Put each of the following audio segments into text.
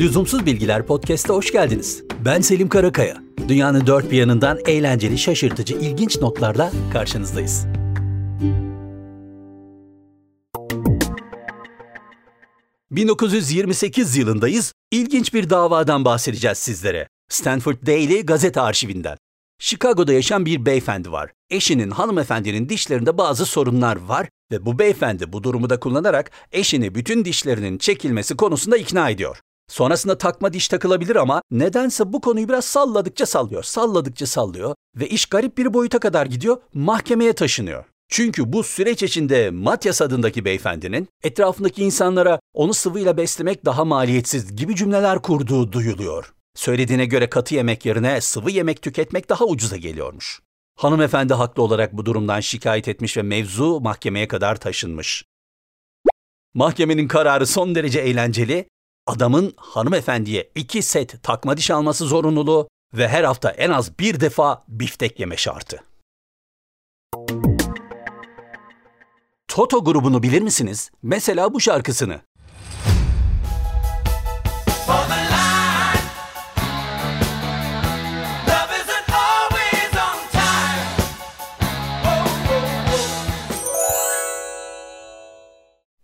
Lüzumsuz Bilgiler Podcast'a hoş geldiniz. Ben Selim Karakaya. Dünyanın dört bir yanından eğlenceli, şaşırtıcı, ilginç notlarla karşınızdayız. ...1928 yılındayız. İlginç bir davadan bahsedeceğiz sizlere. Stanford Daily gazete arşivinden. Chicago'da yaşayan bir beyefendi var. Eşinin hanımefendinin dişlerinde bazı sorunlar var ve bu beyefendi bu durumu da kullanarak eşini bütün dişlerinin çekilmesi konusunda ikna ediyor. Sonrasında takma diş takılabilir ama nedense bu konuyu biraz salladıkça sallıyor, salladıkça sallıyor ve iş garip bir boyuta kadar gidiyor, mahkemeye taşınıyor. Çünkü bu süreç içinde Matyas adındaki beyefendinin etrafındaki insanlara onu sıvıyla beslemek daha maliyetsiz gibi cümleler kurduğu duyuluyor. Söylediğine göre katı yemek yerine sıvı yemek tüketmek daha ucuza geliyormuş. Hanımefendi haklı olarak bu durumdan şikayet etmiş ve mevzu mahkemeye kadar taşınmış. Mahkemenin kararı son derece eğlenceli. Adamın hanımefendiye iki set takma diş alması zorunluluğu ve her hafta en az bir defa biftek yeme şartı. Toto grubunu bilir misiniz? Mesela bu şarkısını.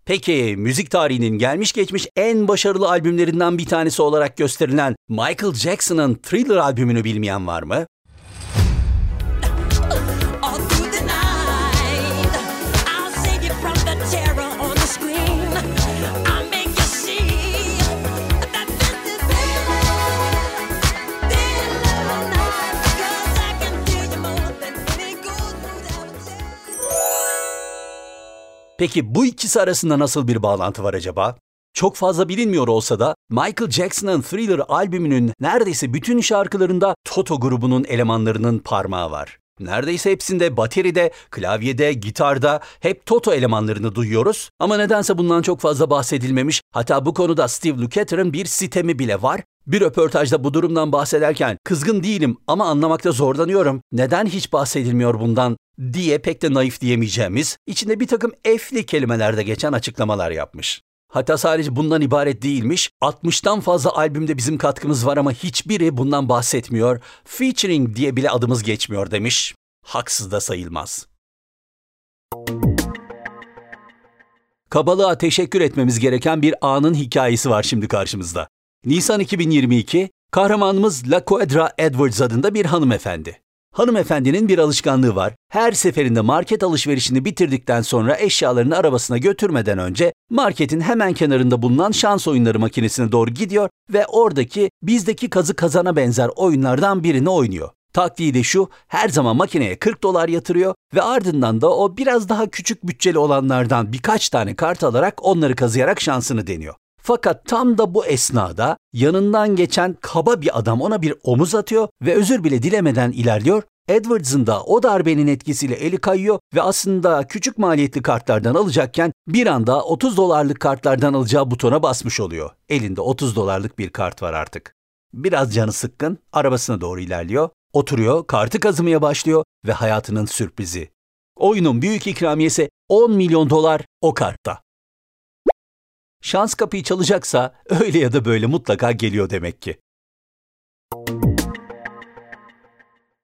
Peki müzik tarihinin gelmiş geçmiş en başarılı albümlerinden bir tanesi olarak gösterilen Michael Jackson'ın Thriller albümünü bilmeyen var mı? Peki bu ikisi arasında nasıl bir bağlantı var acaba? Çok fazla bilinmiyor olsa da Michael Jackson'ın Thriller albümünün neredeyse bütün şarkılarında Toto grubunun elemanlarının parmağı var. Neredeyse hepsinde bateride, klavyede, gitarda hep Toto elemanlarını duyuyoruz ama nedense bundan çok fazla bahsedilmemiş. Hatta bu konuda Steve Lukather'ın bir sitemi bile var. Bir röportajda bu durumdan bahsederken kızgın değilim ama anlamakta zorlanıyorum. Neden hiç bahsedilmiyor bundan diye pek de naif diyemeyeceğimiz, içinde bir takım efli kelimelerde geçen açıklamalar yapmış. Hatta sadece bundan ibaret değilmiş. 60'tan fazla albümde bizim katkımız var ama hiçbiri bundan bahsetmiyor. Featuring diye bile adımız geçmiyor demiş. Haksız da sayılmaz. Kabalığa teşekkür etmemiz gereken bir anın hikayesi var şimdi karşımızda. Nisan 2022, kahramanımız La Quadra Edwards adında bir hanımefendi. Hanımefendinin bir alışkanlığı var. Her seferinde market alışverişini bitirdikten sonra eşyalarını arabasına götürmeden önce marketin hemen kenarında bulunan şans oyunları makinesine doğru gidiyor ve oradaki bizdeki kazı kazana benzer oyunlardan birini oynuyor. Taktiği de şu, her zaman makineye 40 dolar yatırıyor ve ardından da o biraz daha küçük bütçeli olanlardan birkaç tane kart alarak onları kazıyarak şansını deniyor. Fakat tam da bu esnada yanından geçen kaba bir adam ona bir omuz atıyor ve özür bile dilemeden ilerliyor. Edwards'ın da o darbenin etkisiyle eli kayıyor ve aslında küçük maliyetli kartlardan alacakken bir anda 30 dolarlık kartlardan alacağı butona basmış oluyor. Elinde 30 dolarlık bir kart var artık. Biraz canı sıkkın, arabasına doğru ilerliyor, oturuyor, kartı kazımaya başlıyor ve hayatının sürprizi. Oyunun büyük ikramiyesi 10 milyon dolar o kartta. Şans kapıyı çalacaksa öyle ya da böyle mutlaka geliyor demek ki.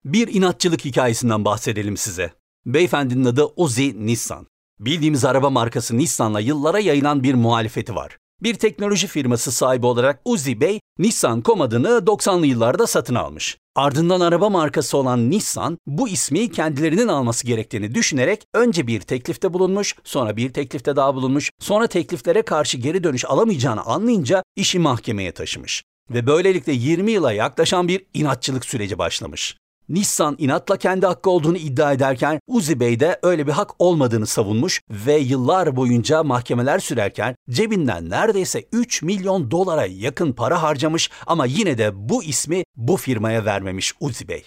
Bir inatçılık hikayesinden bahsedelim size. Beyefendinin adı Uzi Nissan. Bildiğimiz araba markası Nissan'la yıllara yayılan bir muhalefeti var. Bir teknoloji firması sahibi olarak Uzi Bey, Nissan.com adını 90'lı yıllarda satın almış. Ardından araba markası olan Nissan bu ismi kendilerinin alması gerektiğini düşünerek önce bir teklifte bulunmuş, sonra bir teklifte daha bulunmuş, sonra tekliflere karşı geri dönüş alamayacağını anlayınca işi mahkemeye taşımış. Ve böylelikle 20 yıla yaklaşan bir inatçılık süreci başlamış. Nissan inatla kendi hakkı olduğunu iddia ederken Uzi Bey de öyle bir hak olmadığını savunmuş ve yıllar boyunca mahkemeler sürerken cebinden neredeyse 3 milyon dolara yakın para harcamış ama yine de bu ismi bu firmaya vermemiş Uzi Bey.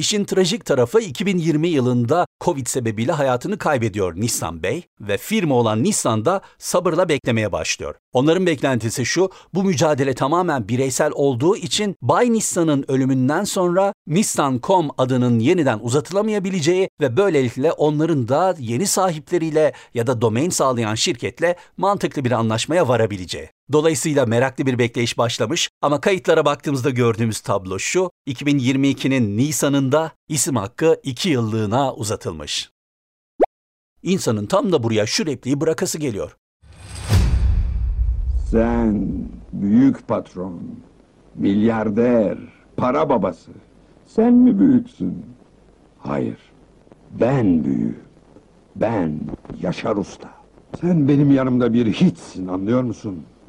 İşin trajik tarafı 2020 yılında Covid sebebiyle hayatını kaybediyor Nissan Bey ve firma olan Nissan da sabırla beklemeye başlıyor. Onların beklentisi şu, bu mücadele tamamen bireysel olduğu için Bay Nissan'ın ölümünden sonra Nissan.com adının yeniden uzatılamayabileceği ve böylelikle onların da yeni sahipleriyle ya da domain sağlayan şirketle mantıklı bir anlaşmaya varabileceği. Dolayısıyla meraklı bir bekleyiş başlamış ama kayıtlara baktığımızda gördüğümüz tablo şu, 2022'nin Nisan'ında isim hakkı 2 yıllığına uzatılmış. İnsanın tam da buraya şu repliği bırakası geliyor. Sen büyük patron, milyarder, para babası. Sen mi büyüksün? Hayır, ben büyüğüm. Ben Yaşar Usta. Sen benim yanımda bir hiçsin anlıyor musun?